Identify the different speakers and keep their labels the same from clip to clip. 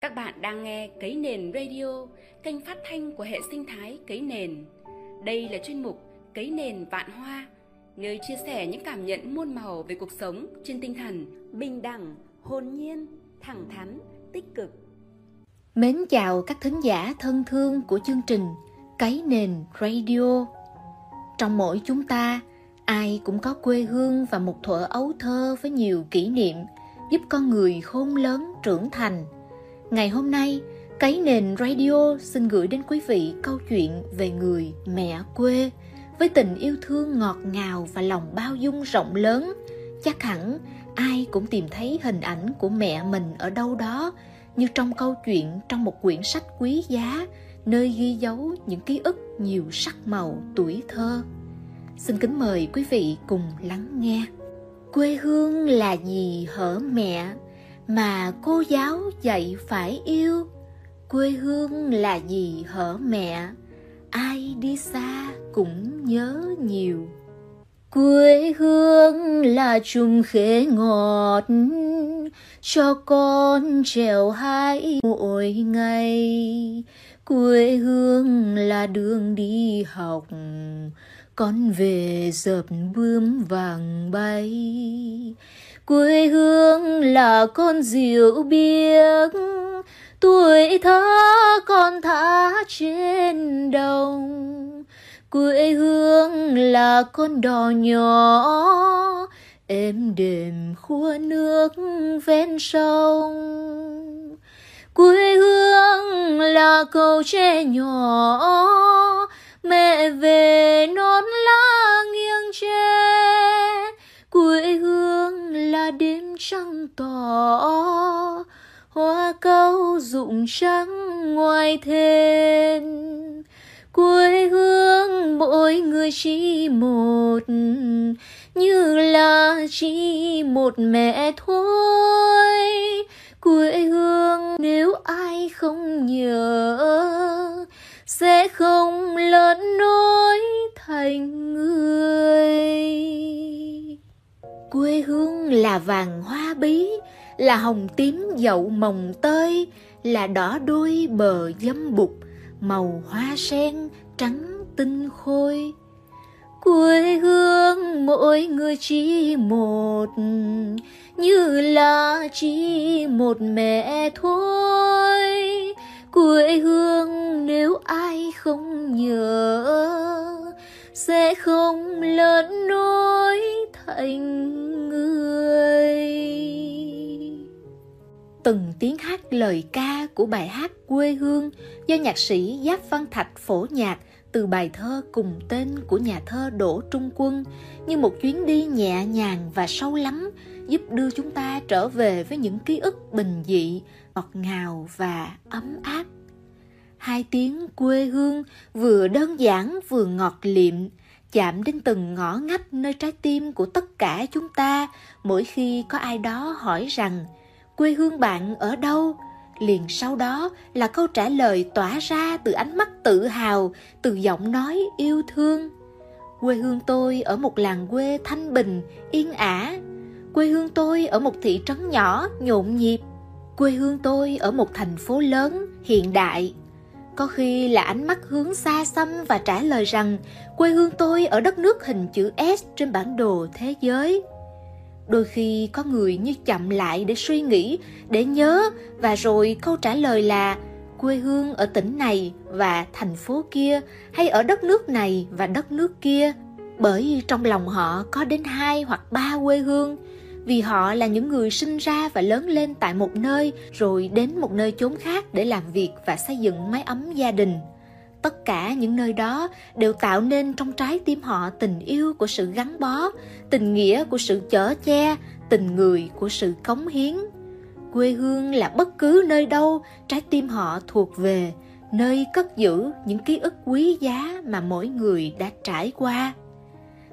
Speaker 1: Các bạn đang nghe Cấy Nền Radio, kênh phát thanh của hệ sinh thái Cấy Nền. Đây là chuyên mục Cấy Nền Vạn Hoa, nơi chia sẻ những cảm nhận muôn màu về cuộc sống trên tinh thần bình đẳng, hồn nhiên, thẳng thắn, tích cực.
Speaker 2: Mến chào các thính giả thân thương của chương trình Cấy Nền Radio. Trong mỗi chúng ta, ai cũng có quê hương và một thuở ấu thơ với nhiều kỷ niệm giúp con người khôn lớn trưởng thành – Ngày hôm nay, cái Nền Radio xin gửi đến quý vị câu chuyện về người mẹ quê với tình yêu thương ngọt ngào và lòng bao dung rộng lớn. Chắc hẳn ai cũng tìm thấy hình ảnh của mẹ mình ở đâu đó như trong câu chuyện trong một quyển sách quý giá nơi ghi dấu những ký ức nhiều sắc màu tuổi thơ. Xin kính mời quý vị cùng lắng nghe. Quê hương là gì hở mẹ? Mà cô giáo dạy phải yêu, quê hương là gì hở mẹ, ai đi xa cũng nhớ nhiều. Quê hương là chùm khế ngọt, cho con trèo hái mỗi ngày. Quê hương là đường đi học, con về dập bướm vàng bay quê hương là con diệu biếc. Tuổi thơ con thả trên đồng. Quê hương là con đò nhỏ. Êm đềm khua nước ven sông. Quê hương là cầu tre nhỏ. Mẹ về non lá nghiêng tre quê hương là đêm trăng tỏ. Hoa cau rụng trắng ngoài thềm. Quê hương mỗi người chỉ một. Như là chỉ một mẹ thôi. Quê hương nếu ai không nhớ sẽ không lớn nối thành người quê hương là vàng hoa bí, là hồng tím dậu mồng tơi, là đỏ đôi bờ dâm bụt, màu hoa sen trắng tinh khôi. Quê hương mỗi người chỉ một, như là chỉ một mẹ thôi. Quê hương nếu ai không nhớ sẽ không lớn nối thành người từng tiếng hát lời ca của bài hát quê hương do nhạc sĩ giáp văn thạch phổ nhạc từ bài thơ cùng tên của nhà thơ Đỗ Trung Quân như một chuyến đi nhẹ nhàng và sâu lắm giúp đưa chúng ta trở về với những ký ức bình dị, ngọt ngào và ấm áp. Hai tiếng quê hương vừa đơn giản vừa ngọt liệm, chạm đến từng ngõ ngách nơi trái tim của tất cả chúng ta. Mỗi khi có ai đó hỏi rằng quê hương bạn ở đâu? Liền sau đó là câu trả lời tỏa ra từ ánh mắt tự hào từ giọng nói yêu thương. Quê hương tôi ở một làng quê thanh bình yên ả. Quê hương tôi ở một thị trấn nhỏ nhộn nhịp. Quê hương tôi ở một thành phố lớn hiện đại có khi là ánh mắt hướng xa xăm và trả lời rằng quê hương tôi ở đất nước hình chữ S trên bản đồ thế giới. Đôi khi có người như chậm lại để suy nghĩ, để nhớ và rồi câu trả lời là quê hương ở tỉnh này và thành phố kia hay ở đất nước này và đất nước kia bởi trong lòng họ có đến hai hoặc ba quê hương vì họ là những người sinh ra và lớn lên tại một nơi, rồi đến một nơi chốn khác để làm việc và xây dựng mái ấm gia đình. Tất cả những nơi đó đều tạo nên trong trái tim họ tình yêu của sự gắn bó, tình nghĩa của sự chở che, tình người của sự cống hiến. Quê hương là bất cứ nơi đâu, trái tim họ thuộc về, nơi cất giữ những ký ức quý giá mà mỗi người đã trải qua.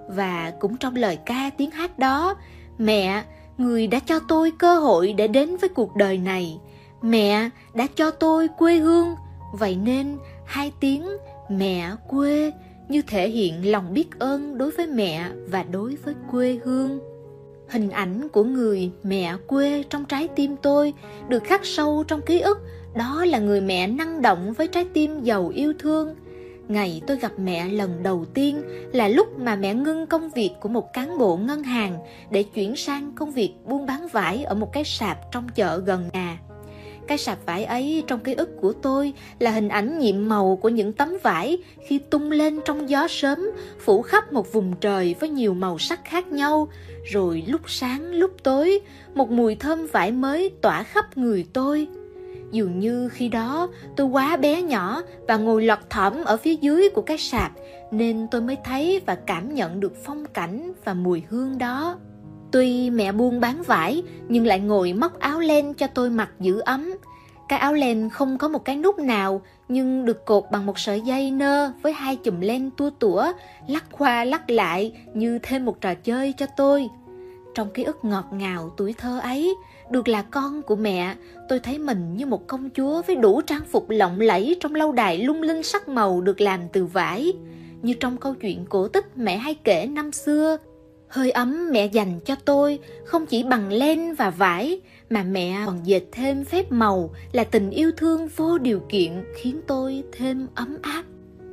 Speaker 2: Và cũng trong lời ca tiếng hát đó mẹ, người đã cho tôi cơ hội để đến với cuộc đời này. Mẹ đã cho tôi quê hương. Vậy nên hai tiếng mẹ quê như thể hiện lòng biết ơn đối với mẹ và đối với quê hương. Hình ảnh của người mẹ quê trong trái tim tôi được khắc sâu trong ký ức. Đó là người mẹ năng động với trái tim giàu yêu thương ngày tôi gặp mẹ lần đầu tiên là lúc mà mẹ ngưng công việc của một cán bộ ngân hàng để chuyển sang công việc buôn bán vải ở một cái sạp trong chợ gần nhà cái sạp vải ấy trong ký ức của tôi là hình ảnh nhiệm màu của những tấm vải khi tung lên trong gió sớm, phủ khắp một vùng trời với nhiều màu sắc khác nhau. Rồi lúc sáng, lúc tối, một mùi thơm vải mới tỏa khắp người tôi. Dường như khi đó tôi quá bé nhỏ và ngồi lọt thỏm ở phía dưới của cái sạp nên tôi mới thấy và cảm nhận được phong cảnh và mùi hương đó. Tuy mẹ buôn bán vải nhưng lại ngồi móc áo len cho tôi mặc giữ ấm. Cái áo len không có một cái nút nào nhưng được cột bằng một sợi dây nơ với hai chùm len tua tủa, lắc qua lắc lại như thêm một trò chơi cho tôi. Trong ký ức ngọt ngào tuổi thơ ấy, được là con của mẹ, tôi thấy mình như một công chúa với đủ trang phục lộng lẫy trong lâu đài lung linh sắc màu được làm từ vải. Như trong câu chuyện cổ tích mẹ hay kể năm xưa, Hơi ấm mẹ dành cho tôi không chỉ bằng len và vải mà mẹ còn dệt thêm phép màu là tình yêu thương vô điều kiện khiến tôi thêm ấm áp.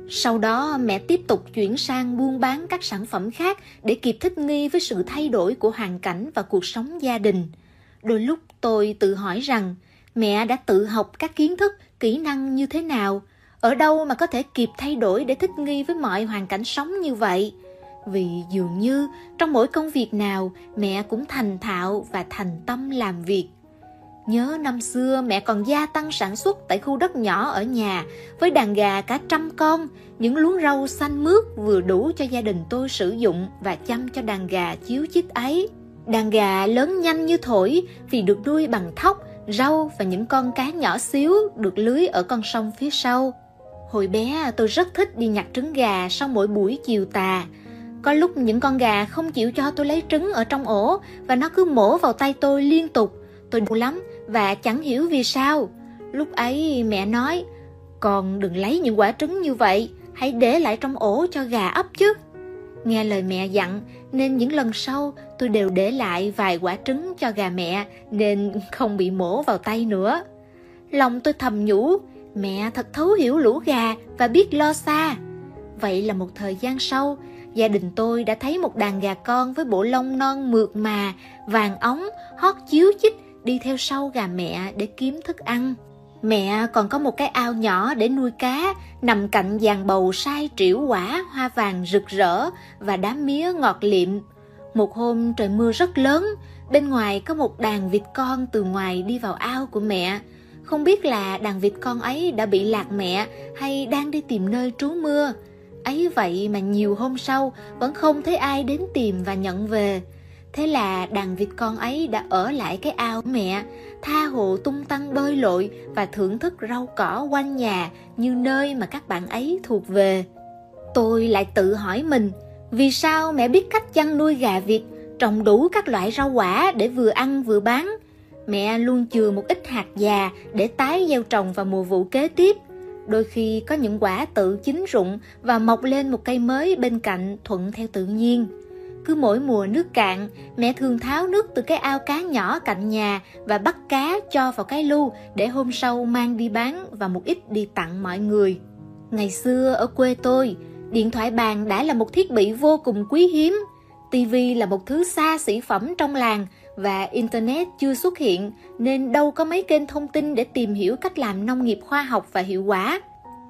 Speaker 2: Sau đó mẹ tiếp tục chuyển sang buôn bán các sản phẩm khác để kịp thích nghi với sự thay đổi của hoàn cảnh và cuộc sống gia đình. Đôi lúc tôi tự hỏi rằng mẹ đã tự học các kiến thức, kỹ năng như thế nào, ở đâu mà có thể kịp thay đổi để thích nghi với mọi hoàn cảnh sống như vậy – vì dường như trong mỗi công việc nào mẹ cũng thành thạo và thành tâm làm việc nhớ năm xưa mẹ còn gia tăng sản xuất tại khu đất nhỏ ở nhà với đàn gà cả trăm con. Những luống rau xanh mướt vừa đủ cho gia đình tôi sử dụng và chăm cho đàn gà chiếu chít ấy. Đàn gà lớn nhanh như thổi vì được nuôi bằng thóc, rau và những con cá nhỏ xíu được lưới ở con sông phía sau. Hồi bé, tôi rất thích đi nhặt trứng gà sau mỗi buổi chiều tà. Có lúc những con gà không chịu cho tôi lấy trứng ở trong ổ và nó cứ mổ vào tay tôi liên tục. Tôi đau lắm và chẳng hiểu vì sao. Lúc ấy mẹ nói, con đừng lấy những quả trứng như vậy, hãy để lại trong ổ cho gà ấp chứ. Nghe lời mẹ dặn nên những lần sau tôi đều để lại vài quả trứng cho gà mẹ nên không bị mổ vào tay nữa. Lòng tôi thầm nhủ, mẹ thật thấu hiểu lũ gà và biết lo xa. Vậy là một thời gian sau, gia đình tôi đã thấy một đàn gà con với bộ lông non mượt mà, vàng óng, hót chiếu chích đi theo sau gà mẹ để kiếm thức ăn. Mẹ còn có một cái ao nhỏ để nuôi cá, nằm cạnh giàn bầu sai triểu quả, hoa vàng rực rỡ và đám mía ngọt liệm. Một hôm trời mưa rất lớn, bên ngoài có một đàn vịt con từ ngoài đi vào ao của mẹ. Không biết là đàn vịt con ấy đã bị lạc mẹ hay đang đi tìm nơi trú mưa ấy vậy mà nhiều hôm sau vẫn không thấy ai đến tìm và nhận về thế là đàn vịt con ấy đã ở lại cái ao mẹ, tha hồ tung tăng bơi lội và thưởng thức rau cỏ quanh nhà như nơi mà các bạn ấy thuộc về. Tôi lại tự hỏi mình, vì sao mẹ biết cách chăn nuôi gà vịt, trồng đủ các loại rau quả để vừa ăn vừa bán? Mẹ luôn chừa một ít hạt già để tái gieo trồng vào mùa vụ kế tiếp. Đôi khi có những quả tự chín rụng và mọc lên một cây mới bên cạnh thuận theo tự nhiên cứ mỗi mùa nước cạn, mẹ thường tháo nước từ cái ao cá nhỏ cạnh nhà và bắt cá cho vào cái lu để hôm sau mang đi bán và một ít đi tặng mọi người ngày xưa ở quê tôi, điện thoại bàn đã là một thiết bị vô cùng quý hiếm tivi là một thứ xa xỉ phẩm trong làng và Internet chưa xuất hiện, nên đâu có mấy kênh thông tin để tìm hiểu cách làm nông nghiệp khoa học và hiệu quả.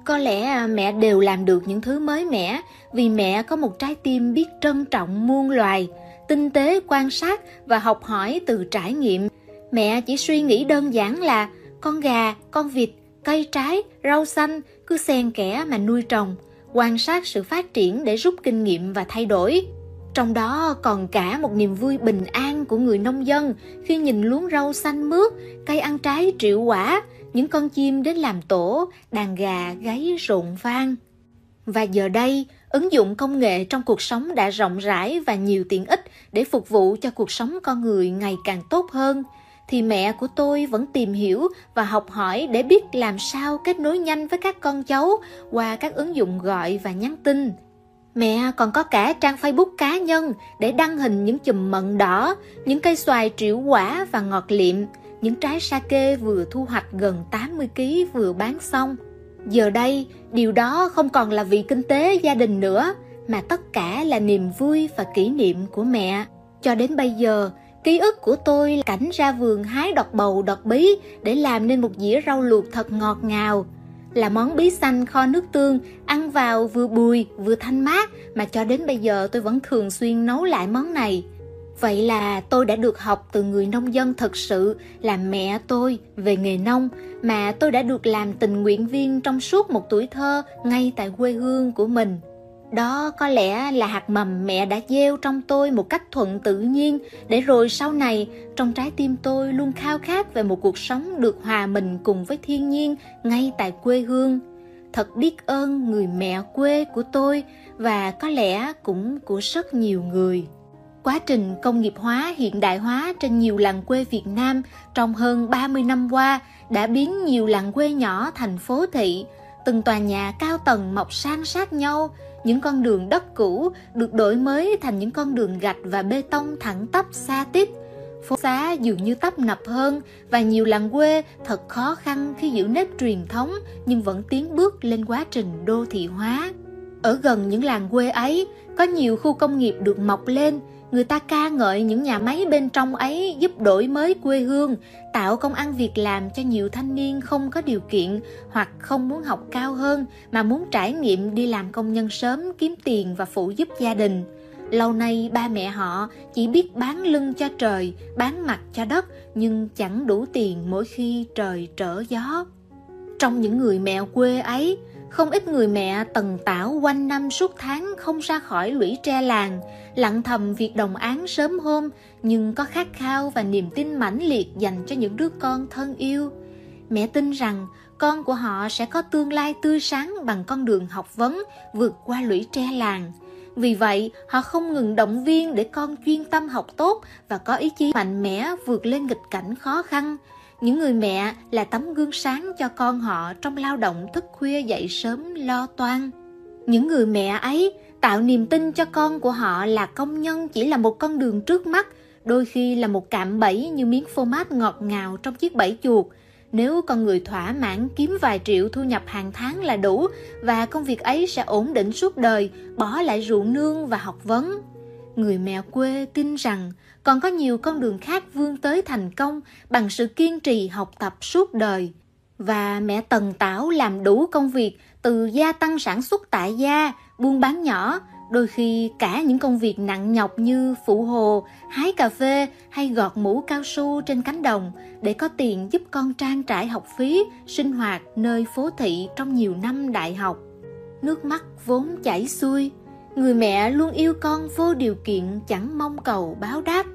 Speaker 2: Có lẽ à, mẹ đều làm được những thứ mới mẻ vì mẹ có một trái tim biết trân trọng muôn loài, tinh tế quan sát và học hỏi từ trải nghiệm. Mẹ chỉ suy nghĩ đơn giản là con gà, con vịt, cây trái, rau xanh cứ xen kẽ mà nuôi trồng, quan sát sự phát triển để rút kinh nghiệm và thay đổi. Trong đó còn cả một niềm vui bình an của người nông dân khi nhìn luống rau xanh mướt, cây ăn trái triệu quả, những con chim đến làm tổ, đàn gà gáy rộn vang. Và giờ đây, ứng dụng công nghệ trong cuộc sống đã rộng rãi và nhiều tiện ích để phục vụ cho cuộc sống con người ngày càng tốt hơn. Thì mẹ của tôi vẫn tìm hiểu và học hỏi để biết làm sao kết nối nhanh với các con cháu qua các ứng dụng gọi và nhắn tin. Mẹ còn có cả trang Facebook cá nhân để đăng hình những chùm mận đỏ, những cây xoài triệu quả và ngọt liệm, những trái sake vừa thu hoạch gần 80 kg vừa bán xong. Giờ đây, điều đó không còn là vì kinh tế gia đình nữa, mà tất cả là niềm vui và kỷ niệm của mẹ. Cho đến bây giờ, ký ức của tôi là cảnh ra vườn hái đọt bầu đọt bí để làm nên một dĩa rau luộc thật ngọt ngào. Là món bí xanh kho nước tương, ăn vào vừa bùi vừa thanh mát mà cho đến bây giờ tôi vẫn thường xuyên nấu lại món này. Vậy là tôi đã được học từ người nông dân thật sự, là mẹ tôi, về nghề nông, mà tôi đã được làm tình nguyện viên trong suốt một tuổi thơ ngay tại quê hương của mình. Đó có lẽ là hạt mầm mẹ đã gieo trong tôi một cách thuận tự nhiên, để rồi sau này, trong trái tim tôi luôn khao khát về một cuộc sống được hòa mình cùng với thiên nhiên ngay tại quê hương. Thật biết ơn người mẹ quê của tôi và có lẽ cũng của rất nhiều người. Quá trình công nghiệp hóa hiện đại hóa trên nhiều làng quê Việt Nam trong hơn 30 năm qua đã biến nhiều làng quê nhỏ thành phố thị, từng tòa nhà cao tầng mọc san sát nhau, những con đường đất cũ được đổi mới thành những con đường gạch và bê tông thẳng tắp xa tít. Phố xá dường như tấp nập hơn và nhiều làng quê thật khó khăn khi giữ nếp truyền thống nhưng vẫn tiến bước lên quá trình đô thị hóa. Ở gần những làng quê ấy, có nhiều khu công nghiệp được mọc lên, người ta ca ngợi những nhà máy bên trong ấy giúp đổi mới quê hương, tạo công ăn việc làm cho nhiều thanh niên không có điều kiện hoặc không muốn học cao hơn mà muốn trải nghiệm đi làm công nhân sớm kiếm tiền và phụ giúp gia đình. Lâu nay ba mẹ họ chỉ biết bán lưng cho trời, bán mặt cho đất nhưng chẳng đủ tiền mỗi khi trời trở gió. Trong những người mẹ quê ấy, không ít người mẹ tần tảo quanh năm suốt tháng không ra khỏi lũy tre làng, lặng thầm việc đồng án sớm hôm, nhưng có khát khao và niềm tin mãnh liệt dành cho những đứa con thân yêu. Mẹ tin rằng con của họ sẽ có tương lai tươi sáng bằng con đường học vấn vượt qua lũy tre làng. Vì vậy, họ không ngừng động viên để con chuyên tâm học tốt và có ý chí mạnh mẽ vượt lên nghịch cảnh khó khăn, những người mẹ là tấm gương sáng cho con họ trong lao động thức khuya dậy sớm lo toan. Những người mẹ ấy tạo niềm tin cho con của họ là công nhân chỉ là một con đường trước mắt, đôi khi là một cạm bẫy như miếng phô mát ngọt ngào trong chiếc bẫy chuột. Nếu con người thỏa mãn kiếm vài triệu thu nhập hàng tháng là đủ và công việc ấy sẽ ổn định suốt đời, bỏ lại ruộng nương và học vấn. Người mẹ quê tin rằng còn có nhiều con đường khác vươn tới thành công bằng sự kiên trì học tập suốt đời. Và mẹ Tần Tảo làm đủ công việc từ gia tăng sản xuất tại gia, buôn bán nhỏ, đôi khi cả những công việc nặng nhọc như phụ hồ, hái cà phê hay gọt mũ cao su trên cánh đồng để có tiền giúp con trang trải học phí, sinh hoạt nơi phố thị trong nhiều năm đại học. Nước mắt vốn chảy xuôi, người mẹ luôn yêu con vô điều kiện chẳng mong cầu báo đáp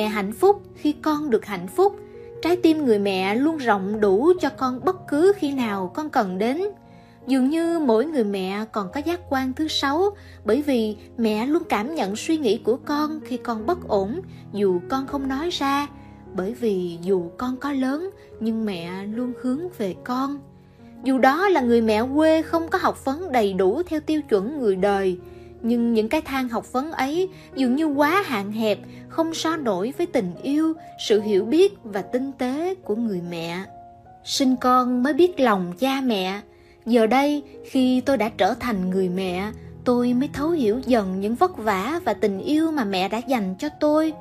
Speaker 2: mẹ hạnh phúc khi con được hạnh phúc. Trái tim người mẹ luôn rộng đủ cho con bất cứ khi nào con cần đến. Dường như mỗi người mẹ còn có giác quan thứ sáu, bởi vì mẹ luôn cảm nhận suy nghĩ của con khi con bất ổn, dù con không nói ra. Bởi vì dù con có lớn, nhưng mẹ luôn hướng về con. Dù đó là người mẹ quê không có học vấn đầy đủ theo tiêu chuẩn người đời nhưng những cái thang học vấn ấy dường như quá hạn hẹp, không so nổi với tình yêu, sự hiểu biết và tinh tế của người mẹ. Sinh con mới biết lòng cha mẹ. Giờ đây, khi tôi đã trở thành người mẹ, tôi mới thấu hiểu dần những vất vả và tình yêu mà mẹ đã dành cho tôi.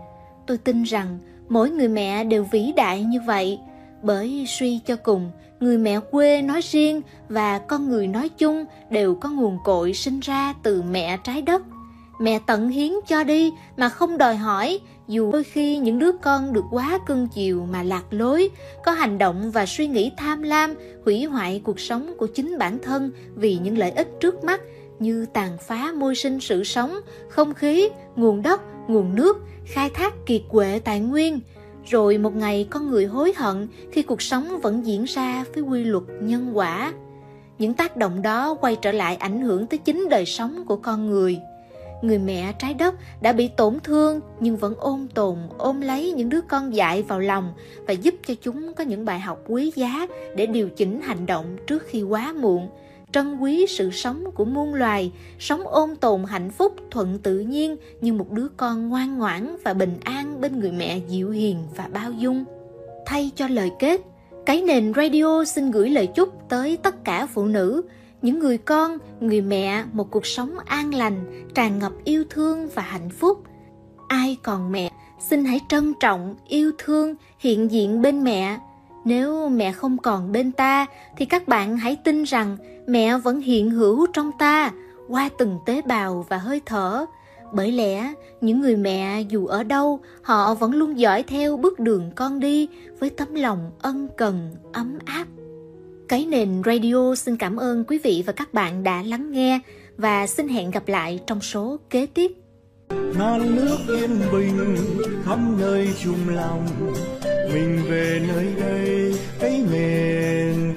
Speaker 2: Tôi tin rằng mỗi người mẹ đều vĩ đại như vậy bởi suy cho cùng, người mẹ quê nói riêng và con người nói chung đều có nguồn cội sinh ra từ mẹ trái đất. Mẹ tận hiến cho đi mà không đòi hỏi, dù đôi khi những đứa con được quá cưng chiều mà lạc lối, có hành động và suy nghĩ tham lam, hủy hoại cuộc sống của chính bản thân vì những lợi ích trước mắt như tàn phá môi sinh sự sống, không khí, nguồn đất, nguồn nước, khai thác kiệt quệ tài nguyên rồi một ngày con người hối hận khi cuộc sống vẫn diễn ra với quy luật nhân quả. Những tác động đó quay trở lại ảnh hưởng tới chính đời sống của con người. Người mẹ trái đất đã bị tổn thương nhưng vẫn ôn tồn, ôm lấy những đứa con dại vào lòng và giúp cho chúng có những bài học quý giá để điều chỉnh hành động trước khi quá muộn trân quý sự sống của muôn loài, sống ôn tồn hạnh phúc thuận tự nhiên như một đứa con ngoan ngoãn và bình an bên người mẹ dịu hiền và bao dung. Thay cho lời kết, cái nền radio xin gửi lời chúc tới tất cả phụ nữ, những người con, người mẹ một cuộc sống an lành, tràn ngập yêu thương và hạnh phúc. Ai còn mẹ, xin hãy trân trọng, yêu thương, hiện diện bên mẹ nếu mẹ không còn bên ta, thì các bạn hãy tin rằng mẹ vẫn hiện hữu trong ta qua từng tế bào và hơi thở. Bởi lẽ, những người mẹ dù ở đâu, họ vẫn luôn dõi theo bước đường con đi với tấm lòng ân cần, ấm áp. Cái nền radio xin cảm ơn quý vị và các bạn đã lắng nghe và xin hẹn gặp lại trong số kế tiếp.
Speaker 3: Non nước yên bình khắp nơi chung lòng mình về nơi đây ấy miền